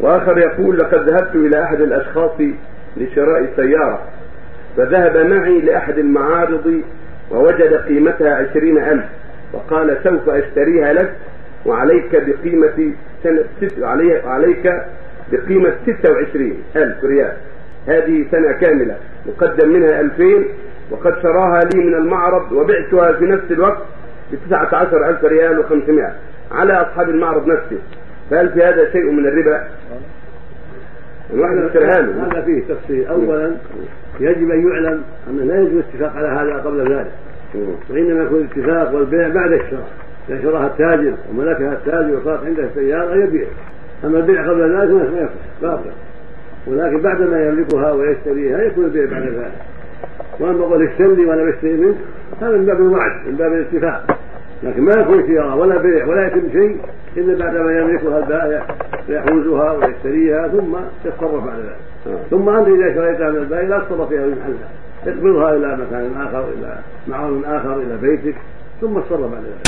وآخر يقول لقد ذهبت إلى أحد الأشخاص لشراء سيارة فذهب معي لأحد المعارض ووجد قيمتها عشرين ألف وقال سوف أشتريها لك وعليك بقيمة سنة ست عليك بقيمة 26 ألف ريال. هذه سنة كاملة مقدم منها 2000 وقد شراها لي من المعرض وبعتها في نفس الوقت ب 19 ألف ريال و500 على أصحاب المعرض نفسه. فهل في هذا شيء من الربا؟ الواحد اشتريها له هذا فيه تفصيل. أولا يجب أن يعلم أنه لا يجوز الاتفاق على هذا قبل ذلك. وإنما يكون الاتفاق والبيع بعد الشراء. إذا شراها التاجر وملكها التاجر وصارت عنده السيارة يبيع. أما البيع قبل ذلك ما يصح باطل. ولكن بعد ما يملكها ويشتريها يكون البيع بعد ذلك. وأما قول اشتري وأنا بشتري منك هذا من باب الوعد من باب الاتفاق. لكن ما يكون شراء ولا بيع ولا يتم شيء إلا بعد ما يملكها البائع ويحوزها ويشتريها ثم يتصرف بعد ذلك. آه. ثم أنت إذا شريتها من البائع لا تصرف فيها من محلها اقبضها إلى مكان آخر إلى معون آخر إلى بيتك ثم تصرف بعد ذلك.